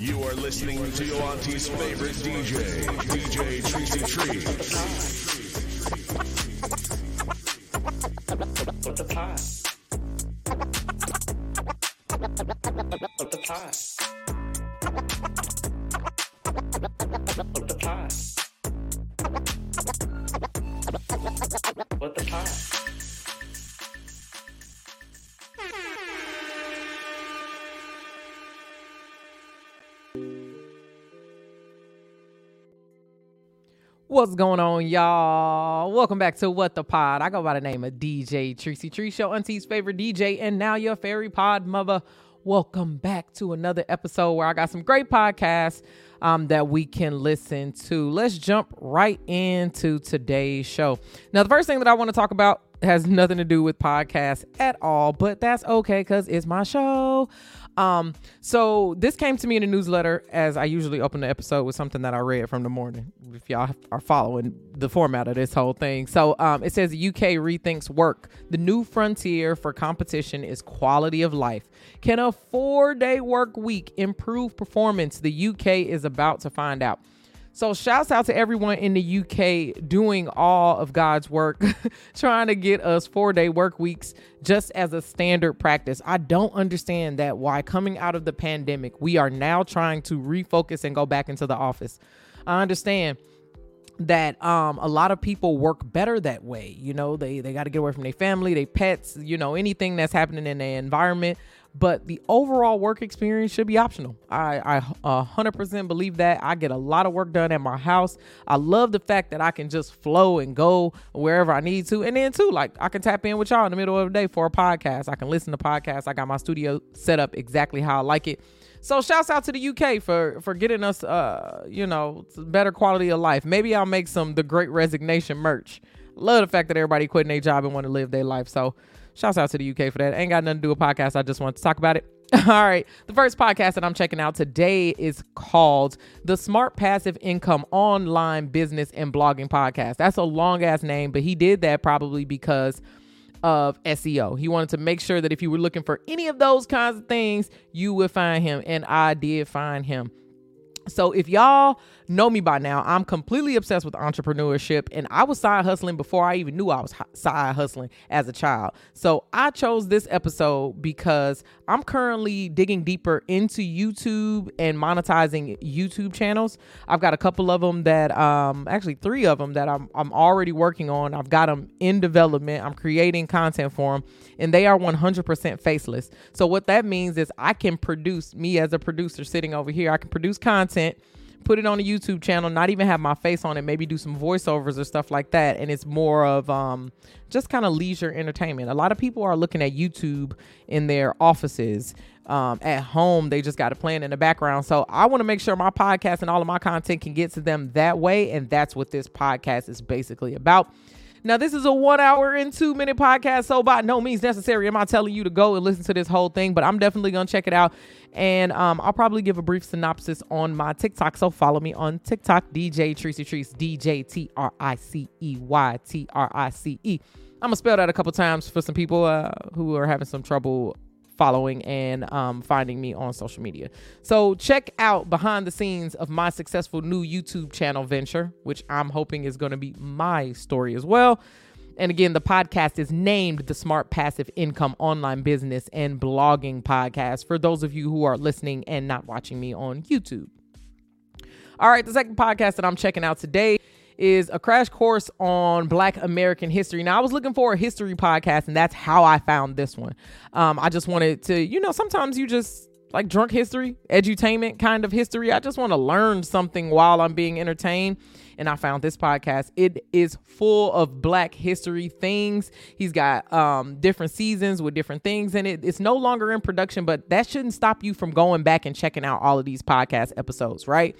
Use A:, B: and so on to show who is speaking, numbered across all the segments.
A: You are listening to your auntie's favorite DJ, DJ Tricey Trice.
B: What the? What the?
C: What's going on, y'all? Welcome back to What the Pod. I go by the name of DJ Tricey Trice Show, Auntie's favorite DJ, and now your fairy pod mother. Welcome back to another episode where I got some great podcasts um, that we can listen to. Let's jump right into today's show. Now, the first thing that I want to talk about has nothing to do with podcasts at all, but that's okay because it's my show. Um, so this came to me in a newsletter as I usually open the episode with something that I read from the morning. If y'all are following the format of this whole thing. So um, it says the UK rethinks work. The new frontier for competition is quality of life. Can a four day work week improve performance? The UK is about to find out. So shouts out to everyone in the UK doing all of God's work, trying to get us four day work weeks just as a standard practice. I don't understand that why coming out of the pandemic, we are now trying to refocus and go back into the office. I understand that um a lot of people work better that way you know they they got to get away from their family their pets you know anything that's happening in their environment but the overall work experience should be optional. I, I 100% believe that. I get a lot of work done at my house. I love the fact that I can just flow and go wherever I need to. And then, too, like I can tap in with y'all in the middle of the day for a podcast. I can listen to podcasts. I got my studio set up exactly how I like it. So shouts out to the UK for for getting us uh you know better quality of life. Maybe I'll make some the Great Resignation merch. Love the fact that everybody quitting their job and want to live their life. So Shouts out to the UK for that. Ain't got nothing to do with podcast. I just want to talk about it. All right. The first podcast that I'm checking out today is called the Smart Passive Income Online Business and Blogging Podcast. That's a long ass name, but he did that probably because of SEO. He wanted to make sure that if you were looking for any of those kinds of things, you would find him. And I did find him. So if y'all know me by now, I'm completely obsessed with entrepreneurship and I was side hustling before I even knew I was side hustling as a child. So I chose this episode because I'm currently digging deeper into YouTube and monetizing YouTube channels. I've got a couple of them that um actually 3 of them that I'm I'm already working on. I've got them in development. I'm creating content for them and they are 100% faceless. So what that means is I can produce me as a producer sitting over here, I can produce content put it on a YouTube channel, not even have my face on it, maybe do some voiceovers or stuff like that. And it's more of um, just kind of leisure entertainment. A lot of people are looking at YouTube in their offices. Um, at home, they just got a plan in the background. So I want to make sure my podcast and all of my content can get to them that way. And that's what this podcast is basically about. Now, this is a one hour and two minute podcast, so by no means necessary am I telling you to go and listen to this whole thing, but I'm definitely going to check it out. And um, I'll probably give a brief synopsis on my TikTok. So follow me on TikTok, DJ Tricey Trice, DJ T R I C E Y T R I C E. I'm going to spell that a couple times for some people uh, who are having some trouble following and um, finding me on social media. So check out behind the scenes of my successful new YouTube channel venture, which I'm hoping is going to be my story as well. And again, the podcast is named the Smart Passive Income Online Business and Blogging Podcast for those of you who are listening and not watching me on YouTube. All right, the second podcast that I'm checking out today is a crash course on Black American history. Now, I was looking for a history podcast, and that's how I found this one. Um, I just wanted to, you know, sometimes you just like drunk history, edutainment kind of history. I just want to learn something while I'm being entertained. And I found this podcast. It is full of black history things. He's got um, different seasons with different things in it. It's no longer in production, but that shouldn't stop you from going back and checking out all of these podcast episodes, right?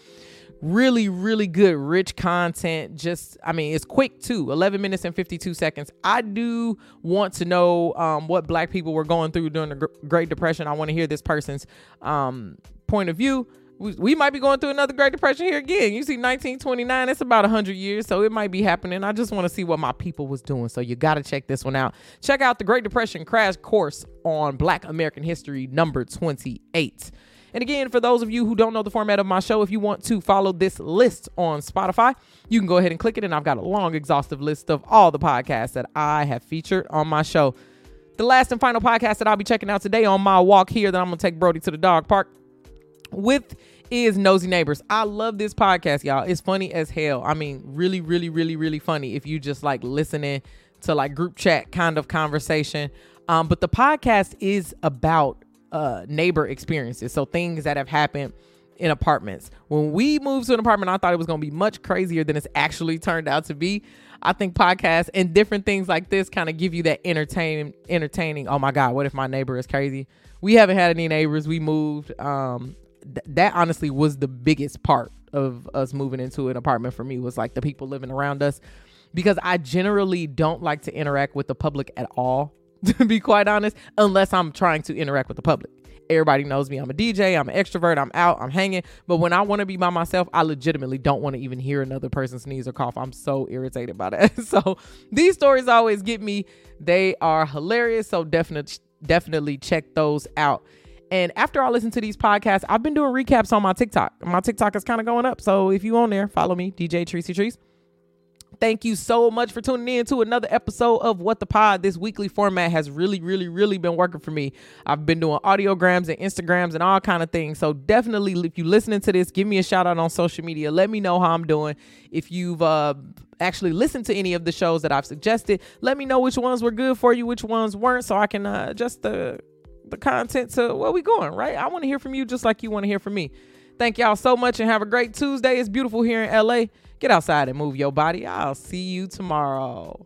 C: Really really good rich content just i mean it's quick too 11 minutes and 52 seconds i do want to know um, what black people were going through during the great depression i want to hear this person's um, point of view we, might be going through another Great Depression here again. You see, 1929, it's about 100 years, so it might be happening. I just want to see what my people was doing. So you got to check this one out. Check out the Great Depression Crash Course on Black American History, number 28. And again, for those of you who don't know the format of my show, if you want to follow this list on Spotify, you can go ahead and click it. And I've got a long, exhaustive list of all the podcasts that I have featured on my show. The last and final podcast that I'll be checking out today on my walk here that I'm going to take Brody to the dog park with is Nosy Neighbors. I love this podcast, y'all. It's funny as hell. I mean, really, really, really, really funny if you just like listening to like group chat kind of conversation. Um, but the podcast is about uh, neighbor experiences. So things that have happened in apartments. When we moved to an apartment, I thought it was going to be much crazier than it's actually turned out to be. I think podcasts and different things like this kind of give you that entertaining, entertaining. Oh my God, what if my neighbor is crazy? We haven't had any neighbors. We moved. Um, th- that honestly was the biggest part of us moving into an apartment for me was like the people living around us because I generally don't like to interact with the public at all to be quite honest, unless I'm trying to interact with the public. Everybody knows me. I'm a DJ, I'm an extrovert, I'm out, I'm hanging. But when I want to be by myself, I legitimately don't want to even hear another person sneeze or cough. I'm so irritated by that. so these stories always get me. They are hilarious. So definitely definitely check those out. And after I listen to these podcasts, I've been doing recaps on my TikTok. My TikTok is kind of going up. So if you on there, follow me, DJ Tricey Trice. Thank you so much for tuning in to another episode of What the Pod. This weekly format has really, really, really been working for me. I've been doing audiograms and Instagrams and all kind of things. So definitely, if you're listening to this, give me a shout out on social media. Let me know how I'm doing. If you've uh, actually listened to any of the shows that I've suggested, let me know which ones were good for you, which ones weren't, so I can uh, adjust the the content to where we going. Right? I want to hear from you just like you want to hear from me. Thank y'all so much and have a great Tuesday. It's beautiful here in LA. Get outside and move your body. I'll see you tomorrow.